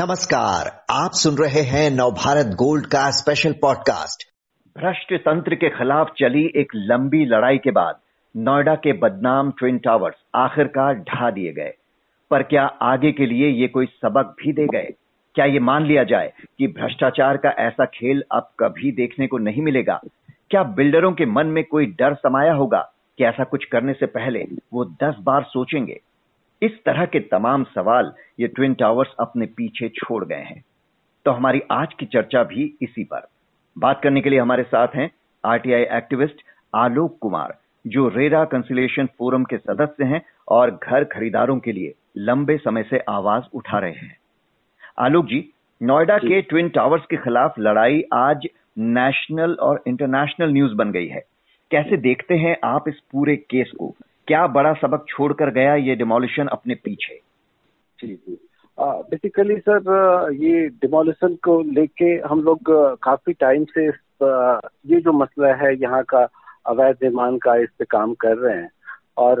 नमस्कार, आप सुन रहे हैं नवभारत गोल्ड का स्पेशल पॉडकास्ट भ्रष्ट तंत्र के खिलाफ चली एक लंबी लड़ाई के बाद नोएडा के बदनाम ट्विन टावर्स आखिरकार ढा दिए गए। पर क्या आगे के लिए ये कोई सबक भी दे गए? क्या ये मान लिया जाए कि भ्रष्टाचार का ऐसा खेल अब कभी देखने को नहीं मिलेगा? क्या बिल्डरों के मन में कोई डर समाया होगा कि ऐसा कुछ करने से पहले वो दस बार सोचेंगे? इस तरह के तमाम सवाल ये ट्विन टावर्स अपने पीछे छोड़ गए हैं। तो हमारी आज की चर्चा भी इसी पर। बात करने के लिए हमारे साथ हैं आरटीआई एक्टिविस्ट आलोक कुमार जो रेरा कंसिलेशन फोरम के सदस्य हैं और घर खरीदारों के लिए लंबे समय से आवाज़ उठा रहे हैं। आलोक जी नोएडा के ट्विन टावर्स के खिलाफ लड़ाई आज नेशनल और इंटरनेशनल न्यूज़ बन गई है। कैसे देखते हैं आप इस पूरे केस को? क्या बड़ा सबक छोड़कर गया ये डिमोलिशन अपने पीछे? जी जी। बेसिकली सर ये डिमोलिशन को लेके हम लोग काफ़ी टाइम से ये जो मसला है, यहाँ का अवैध निर्माण का इस पे काम कर रहे हैं। और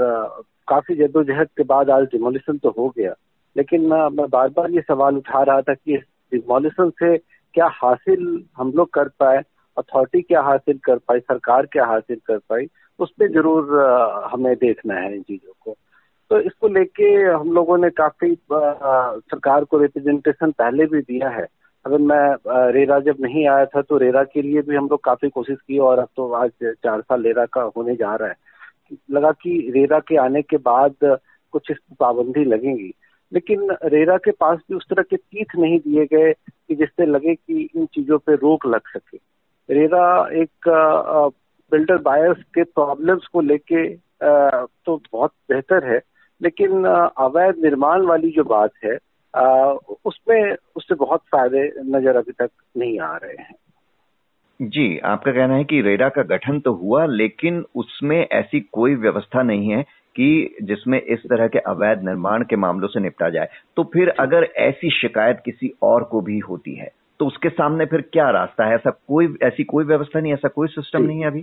काफ़ी जद्दोजहद के बाद आज डिमोलिशन तो हो गया। लेकिन मैं बार बार ये सवाल उठा रहा था कि इस डिमोलिशन से क्या हासिल हम लोग कर पाए? अथॉरिटी क्या हासिल कर पाई? सरकार क्या हासिल कर पाई? उस पर ज़रूर हमें देखना है इन चीज़ों को। तो इसको लेके हम लोगों ने काफ़ी सरकार को रिप्रेजेंटेशन पहले भी दिया है। अगर मैं रेरा जब नहीं आया था तो रेरा के लिए भी हम लोग काफ़ी कोशिश की और अब तो आज चार साल रेरा का होने जा रहा है। लगा कि रेरा के आने के बाद कुछ पाबंदी लगेंगी। लेकिन रेरा के पास भी उस तरह के तीथ नहीं दिए गए कि जिससे लगे कि इन चीज़ों पे रोक लग सके। रेरा एक बिल्डर बायर्स के प्रॉब्लम्स को लेके तो बहुत बेहतर है। लेकिन अवैध निर्माण वाली जो बात है उसमें, उससे बहुत फ़ायदे नज़र अभी तक नहीं आ रहे हैं। जी, आपका कहना है कि रेरा का गठन तो हुआ, लेकिन उसमें ऐसी कोई व्यवस्था नहीं है कि जिसमें इस तरह के अवैध निर्माण के मामलों से निपटा जाए। तो फिर अगर ऐसी शिकायत किसी और को भी होती है तो उसके सामने फिर क्या रास्ता है? ऐसा कोई ऐसी कोई व्यवस्था नहीं ऐसा कोई सिस्टम नहीं है अभी?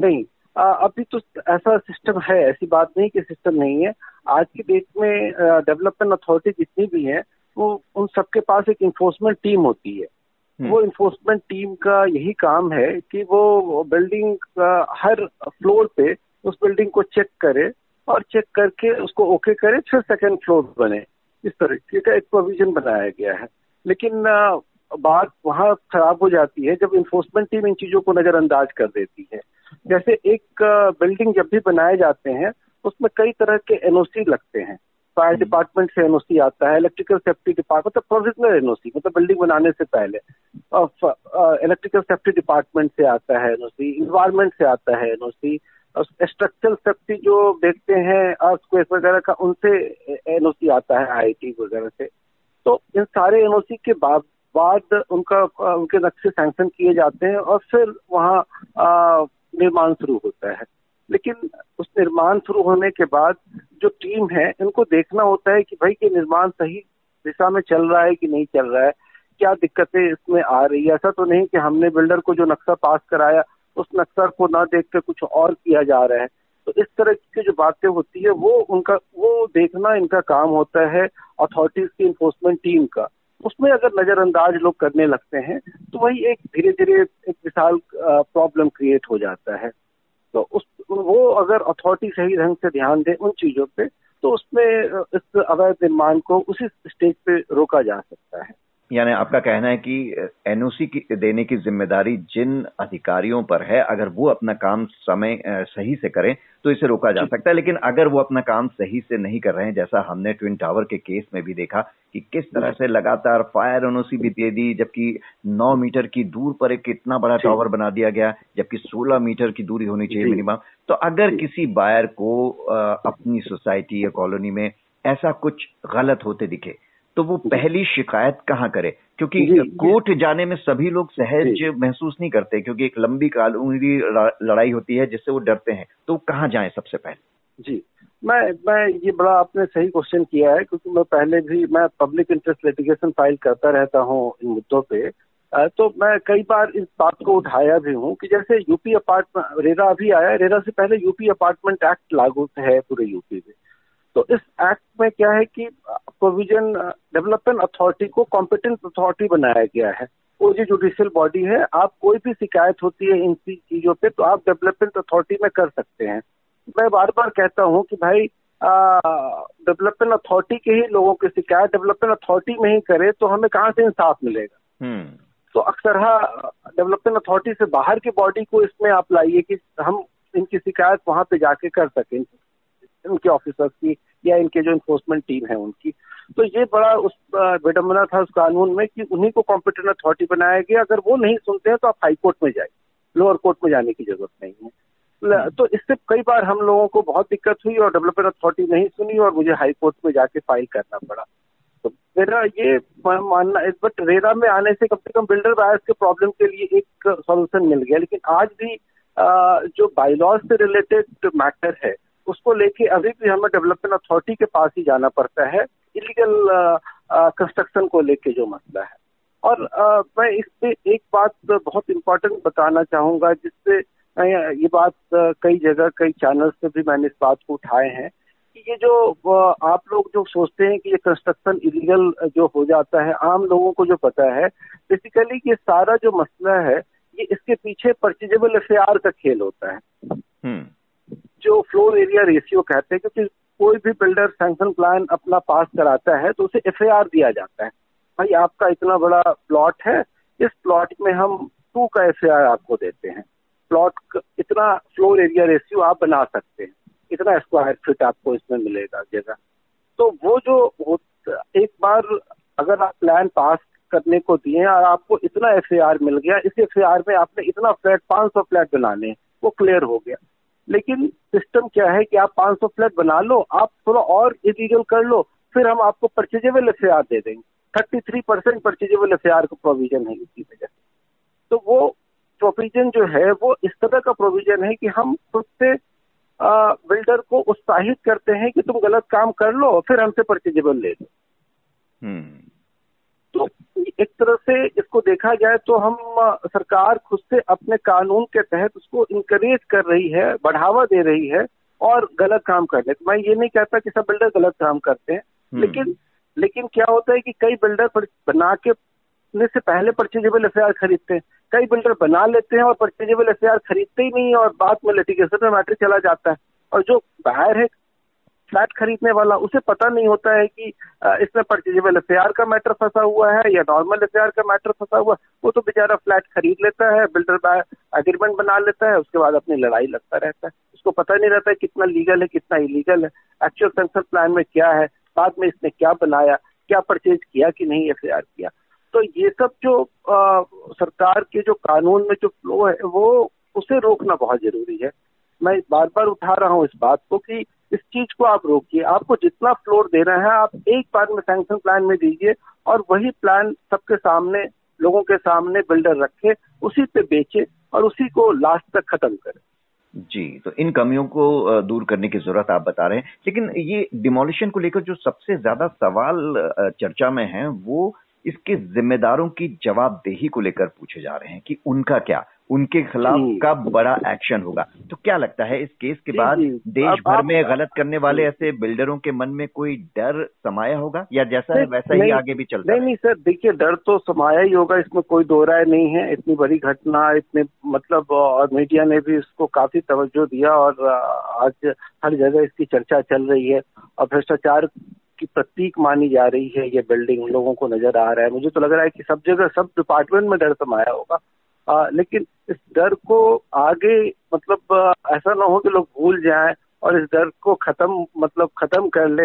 नहीं आ, अभी तो ऐसा सिस्टम है ऐसी बात नहीं कि सिस्टम नहीं है। आज की डेट में डेवलपमेंट अथॉरिटी जितनी भी है वो उन सबके पास एक इन्फोर्समेंट टीम होती है। हम्म। वो इन्फोर्समेंट टीम का यही काम है कि वो बिल्डिंग का हर फ्लोर पे उस बिल्डिंग को चेक करे और चेक करके उसको ओके करे फिर सेकेंड फ्लोर बने। इस तरीके का एक प्रोविज़न बनाया गया है। लेकिन बात वहाँ खराब हो जाती है जब इन्फोर्समेंट टीम इन चीज़ों को नजरअंदाज कर देती है। जैसे एक बिल्डिंग जब भी बनाए जाते हैं उसमें कई तरह के एनओसी लगते हैं। फायर डिपार्टमेंट से एनओसी आता है इलेक्ट्रिकल सेफ्टी डिपार्टमेंट मतलब प्रोविजनल एनओसी मतलब बिल्डिंग बनाने से पहले। इलेक्ट्रिकल सेफ्टी डिपार्टमेंट से आता है एनओसी इन्वायरमेंट से आता है एनओसी स्ट्रक्चरल सेफ्टी जो देखते हैं अर्थ वगैरह का उनसे एनओसी आता है आईटी वगैरह से। तो इन सारे एनओसी के बाद बाद उनका, उनके नक्शे सैंक्शन किए जाते हैं और फिर वहाँ निर्माण शुरू होता है। लेकिन उस निर्माण शुरू होने के बाद जो टीम है, इनको देखना होता है कि भाई ये निर्माण सही दिशा में चल रहा है कि नहीं चल रहा है। क्या दिक्कतें इसमें आ रही है? ऐसा तो नहीं कि हमने बिल्डर को जो नक्शा पास कराया, उस नक्शा को ना देख कर कुछ और किया जा रहा है। तो इस तरह की जो बातें होती है, वो उनका, वो देखना इनका काम होता है अथॉरिटीज की इन्फोर्समेंट टीम का। उसमें अगर नजरअंदाज लोग करने लगते हैं तो वही एक धीरे धीरे एक विशाल प्रॉब्लम क्रिएट हो जाता है। तो उस, वो अगर अथॉरिटी सही ढंग से ध्यान दे उन चीज़ों पे तो उसमें इस अवैध निर्माण को उसी स्टेज पे रोका जा सकता है। यानी आपका कहना है कि एनओसी की देने की ज़िम्मेदारी जिन अधिकारियों पर है अगर वो अपना काम समय सही से करें तो इसे रोका जा सकता है। लेकिन अगर वो अपना काम सही से नहीं कर रहे हैं जैसा हमने ट्विन टावर के केस में भी देखा कि किस तरह से लगातार फायर एनओसी भी दे दी जबकि 9 मीटर की दूर पर एक इतना बड़ा टावर बना दिया गया जबकि 16 मीटर की दूरी होनी चाहिए मिनिमम तो अगर किसी बायर को अपनी सोसाइटी या कॉलोनी में ऐसा कुछ गलत होते दिखे तो वो पहली शिकायत कहाँ करे? क्योंकि कोर्ट जाने में सभी लोग सहज महसूस नहीं करते क्योंकि एक लंबी कानूनी लड़ाई होती है जिससे वो डरते हैं। तो कहाँ जाए सबसे पहले? जी। मैं मैं ये बड़ा आपने सही क्वेश्चन किया है क्योंकि मैं पहले भी मैं पब्लिक इंटरेस्ट लिटिगेशन फ़ाइल करता रहता हूँ इन मुद्दों पे। तो मैं कई बार इस बात को उठाया भी हूँ कि जैसे यूपी अपार्टमेंट रेरा अभी आया रेरा से पहले यूपी अपार्टमेंट एक्ट लागू है पूरे यूपी में। तो इस एक्ट में क्या है कि प्रोविज़न डेवलपमेंट अथॉरिटी को कॉम्पिटेंट अथॉरिटी बनाया गया है। वो जो जुडिशियल बॉडी है आप कोई भी शिकायत होती है इन चीज़ों पे तो आप डेवलपमेंट अथॉरिटी में कर सकते हैं। मैं बार बार कहता हूँ कि भाई डेवलपमेंट अथॉरिटी के ही लोगों की शिकायत डेवलपमेंट अथॉरिटी में ही करे तो हमें कहाँ से इंसाफ मिलेगा? हम्म। तो अक्सर डेवलपमेंट अथॉरिटी से बाहर की बॉडी को इसमें आप लाइए कि हम इनकी शिकायत वहाँ पे जाके कर सकें। इनके ऑफिसर्स की या इनके जो इन्फोर्समेंट टीम है उनकी। तो ये बड़ा उस विडम्बना था उस कानून में कि उन्हीं को कॉम्पिटेंट अथॉरिटी बनाया गया। अगर वो नहीं सुनते हैं तो आप हाई कोर्ट में जाए लोअर कोर्ट में जाने की ज़रूरत नहीं है। हम्म। तो इससे कई बार हम लोगों को बहुत दिक्कत हुई और डेवलपमेंट अथॉरिटी नहीं सुनी और मुझे हाई कोर्ट में जाके फ़ाइल करना पड़ा। तो मेरा ये मानना बट रेरा में आने से कम से कम बिल्डर बायर्स के प्रॉब्लम के लिए एक सॉल्यूशन मिल गया। लेकिन आज भी जो बाइलॉज से रिलेटेड मैटर है उसको लेके अभी भी हमें डेवलपमेंट अथॉरिटी के पास ही जाना पड़ता है इलीगल कंस्ट्रक्शन को लेके जो मसला है और आ, मैं इस पे एक बात बहुत इम्पोर्टेंट बताना चाहूँगा जिससे ये बात कई जगह कई चैनल्स पे भी मैंने इस बात को उठाए हैं कि ये जो आप लोग जो सोचते हैं कि ये कंस्ट्रक्शन इलीगल जो हो जाता है आम लोगों को जो पता है बेसिकली ये सारा जो मसला है ये इसके पीछे परचेजेबल एफ़ का खेल होता है हम्म। जो फ्लोर एरिया रेशियो कहते हैं, क्योंकि कोई भी बिल्डर सैंक्शन प्लान अपना पास कराता है तो उसे एफ़ दिया जाता है। भाई, आपका इतना बड़ा प्लॉट है, इस प्लॉट में हम टू का एफ़ आपको देते हैं। प्लॉट इतना फ्लोर एरिया रेशियो आप बना सकते हैं। इतना स्क्वायर फीट आपको इसमें मिलेगा जगह। तो वो जो एक बार अगर आप प्लान पास करने को दिए और आपको इतना एफ़ मिल गया, इस एफ़ में आपने इतना फ्लैट 500 फ्लैट बनाने, वो क्लियर हो गया। लेकिन सिस्टम क्या है कि आप 500 फ्लैट बना लो, आप थोड़ा और इलीगल कर लो, फिर हम आपको परचेजेबल एफ़ दे देंगे। Thirty three percent purchasable F का प्रोविज़न है इसी वजह से। तो वो प्रोविज़न जो है, वो इस तरह का प्रोविज़न है कि हम खुद से बिल्डर को उत्साहित करते हैं कि तुम गलत काम कर लो, फिर हमसे परचेजेबल ले लो। हम्म। तो एक तरह से इसको देखा जाए तो हम सरकार खुद से अपने कानून के तहत उसको इंकरेज कर रही है बढ़ावा दे रही है और गलत काम करने तो मैं ये नहीं कहता कि सब बिल्डर गलत काम करते हैं हम्म। लेकिन लेकिन क्या होता है कि कई बिल्डर बना के से पहले परचेजेबल एफ़ खरीदते हैं। कई बिल्डर बना लेते हैं और परचेजेबल एफ़ खरीदते ही नहीं और बाद में लिटिगेशन में मैटर चला जाता है। और जो बाहर है फ्लैट खरीदने वाला उसे पता नहीं होता है कि इसमें परचेजेबल एफ़ का मैटर फंसा हुआ है या नॉर्मल एफ़ का मैटर फंसा हुआ है वो तो बेचारा फ्लैट खरीद लेता है बिल्डर एग्रीमेंट बना लेता है उसके बाद अपनी लड़ाई लगता रहता है। उसको पता नहीं रहता है कितना लीगल है कितना इलीगल है एक्चुअल सेंसर प्लान में क्या है बाद में इसने क्या बनाया क्या परचेज किया कि नहीं एफ़ किया। तो ये सब जो आ, सरकार के जो कानून में जो फ्लो है वो उसे रोकना बहुत ज़रूरी है। मैं बार बार उठा रहा हूँ इस बात को कि इस चीज़ को आप रोकिए। आपको जितना फ्लोर देना है, आप एक बार में सैंक्शन प्लान में दीजिए और वही प्लान सबके सामने, लोगों के सामने बिल्डर रखे उसी पे बेचे और उसी को लास्ट तक खत्म करे। जी तो इन कमियों को दूर करने की ज़रूरत आप बता रहे हैं। लेकिन ये डिमोलिशन को लेकर जो सबसे ज़्यादा सवाल चर्चा में है, वो इसके जिम्मेदारों की जवाबदेही को लेकर पूछे जा रहे हैं कि उनका क्या? उनके खिलाफ कब बड़ा एक्शन होगा। तो क्या लगता है इस केस के बाद देश भर में गलत करने वाले ऐसे बिल्डरों के मन में कोई डर समाया होगा? या जैसा है वैसा ही आगे भी चलता नहीं नहीं सर देखिए डर तो समाया ही होगा इसमें कोई दो राय नहीं है इतनी बड़ी घटना इतने मतलब और मीडिया ने भी इसको काफ़ी तवज्जो दिया और आज हर जगह इसकी चर्चा चल रही है और भ्रष्टाचार की प्रतीक मानी जा रही है ये बिल्डिंग लोगों को नज़र आ रहा है। मुझे तो लग रहा है कि सब जगह सब डिपार्टमेंट में डर समाया होगा। आ, लेकिन इस डर को आगे मतलब ऐसा ना हो कि लोग भूल जाएँ और इस डर को खत्म मतलब खत्म कर ले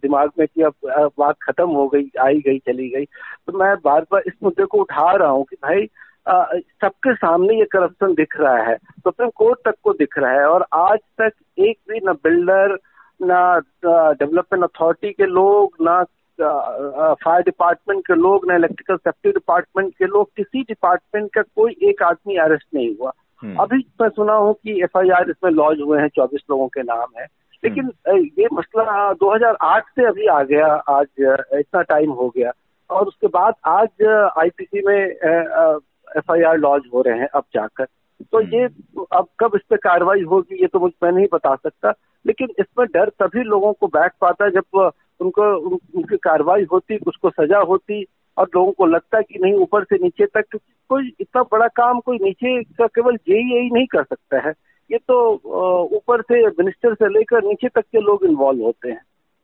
दिमाग में कि अब बात खत्म हो गई आई गई चली गई। तो मैं बार बार इस मुद्दे को उठा रहा हूँ कि भाई सबके सामने ये करप्शन दिख रहा है सुप्रीम तो कोर्ट तक को दिख रहा है और आज तक एक भी न बिल्डर ना डेवलपमेंट अथॉरिटी के लोग ना फायर डिपार्टमेंट के लोग ना इलेक्ट्रिकल सेफ्टी डिपार्टमेंट के लोग किसी डिपार्टमेंट का कोई एक आदमी अरेस्ट नहीं हुआ हम्म। अभी मैं सुना हूँ कि एफआईआर इसमें लॉन्च हुए हैं चौबीस लोगों के नाम है लेकिन हम्म। ये मसला 2008 से अभी आ गया आज इतना टाइम हो गया और उसके बाद आज आईपीसी में एफआईआर लॉन्च हो रहे हैं अब जाकर तो ये अब कब इस पर कार्रवाई होगी ये तो मुझ मैं नहीं बता सकता। लेकिन इसमें डर तभी लोगों को बैठ पाता जब उनको उन, उनकी कार्रवाई होती उसको सजा होती और लोगों को लगता है कि नहीं ऊपर से नीचे तक क्योंकि कोई इतना बड़ा काम कोई नीचे का केवल जेई नहीं कर सकता है। ये तो ऊपर से मिनिस्टर से लेकर नीचे तक के लोग इन्वॉल्व होते हैं।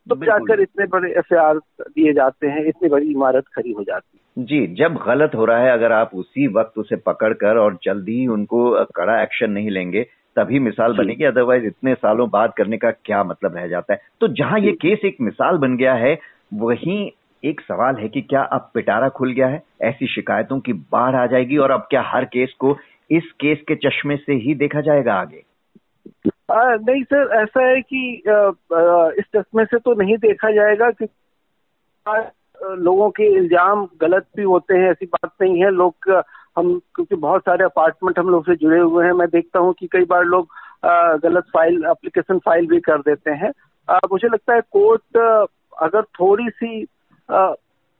तो जाकर इतने बड़े एफ़ दिए जाते हैं इतनी बड़ी इमारत खड़ी हो जाती है? जी जब गलत हो रहा है अगर आप उसी वक्त उसे पकड़ कर और जल्दी उनको कड़ा एक्शन नहीं लेंगे तभी मिसाल बनेगी अदरवाइज़ इतने सालों बाद करने का क्या मतलब रह जाता है? तो जहाँ ये केस एक मिसाल बन गया है वहीं एक सवाल है कि क्या अब पिटारा खुल गया है? ऐसी शिकायतों की बाढ़ आ जाएगी और अब क्या हर केस को इस केस के चश्मे से ही देखा जाएगा आगे? आ, नहीं सर ऐसा है कि आ, आ, इस चश्मे से तो नहीं देखा जाएगा कि लोगों के इल्ज़ाम गलत भी होते हैं, ऐसी बात नहीं है। लोग, हम, क्योंकि बहुत सारे अपार्टमेंट हम लोग से जुड़े हुए हैं, मैं देखता हूँ कि कई बार लोग गलत फ़ाइल, एप्लीकेशन फ़ाइल भी कर देते हैं। मुझे लगता है कोर्ट, अगर थोड़ी सी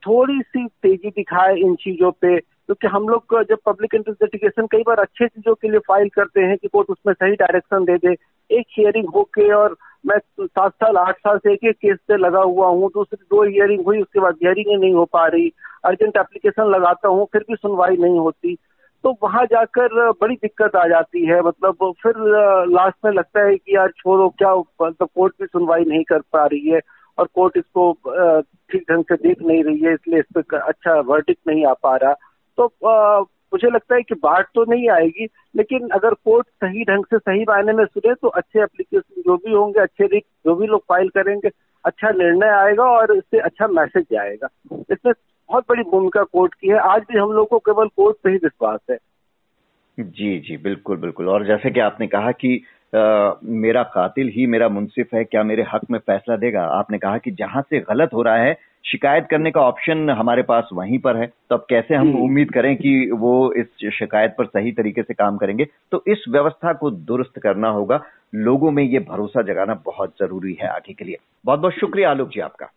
थोड़ी सी तेज़ी दिखाए इन चीज़ों पे, क्योंकि हम लोग जब पब्लिक इन्वेस्टिगेशन कई बार अच्छे चीज़ों के लिए फ़ाइल करते हैं कि कोर्ट उसमें सही डायरेक्शन दे दे, एक हियरिंग होके और मैं सात साल, आठ साल से एक एक केस पे लगा हुआ हूँ, दूसरी दो हियरिंग हुई, उसके बाद हियरिंग नहीं हो पा रही। अर्जेंट एप्लीकेशन लगाता हूँ, फिर भी सुनवाई नहीं होती। तो वहाँ जाकर बड़ी दिक्कत आ जाती है मतलब फिर लास्ट में लगता है कि यार छोड़ो, क्या मतलब कोर्ट भी सुनवाई नहीं कर पा रही है और कोर्ट इसको ठीक ढंग से देख नहीं रही है, इसलिए इस पर अच्छा वर्डिक नहीं आ पा रहा। तो मुझे लगता है कि बाढ़ तो नहीं आएगी लेकिन अगर कोर्ट सही ढंग से सही मायने में सुने तो अच्छे एप्लीकेशन जो भी होंगे अच्छे रिक जो भी लोग फ़ाइल करेंगे अच्छा निर्णय आएगा और इससे अच्छा मैसेज आएगा। इसमें बहुत बड़ी भूमिका कोर्ट की है। आज भी हम लोग को केवल कोर्ट पे ही विश्वास है। जी जी बिल्कुल बिल्कुल। और जैसे कि आपने कहा कि आ, मेरा कातिल ही मेरा मुंसिफ है क्या मेरे हक में फैसला देगा? आपने कहा कि जहाँ से गलत हो रहा है शिकायत करने का ऑप्शन हमारे पास वहीं पर है। तो अब कैसे हम उम्मीद करें कि वो इस शिकायत पर सही तरीके से काम करेंगे? तो इस व्यवस्था को दुरुस्त करना होगा। लोगों में ये भरोसा जगाना बहुत ज़रूरी है आगे के लिए। बहुत बहुत शुक्रिया आलोक जी आपका।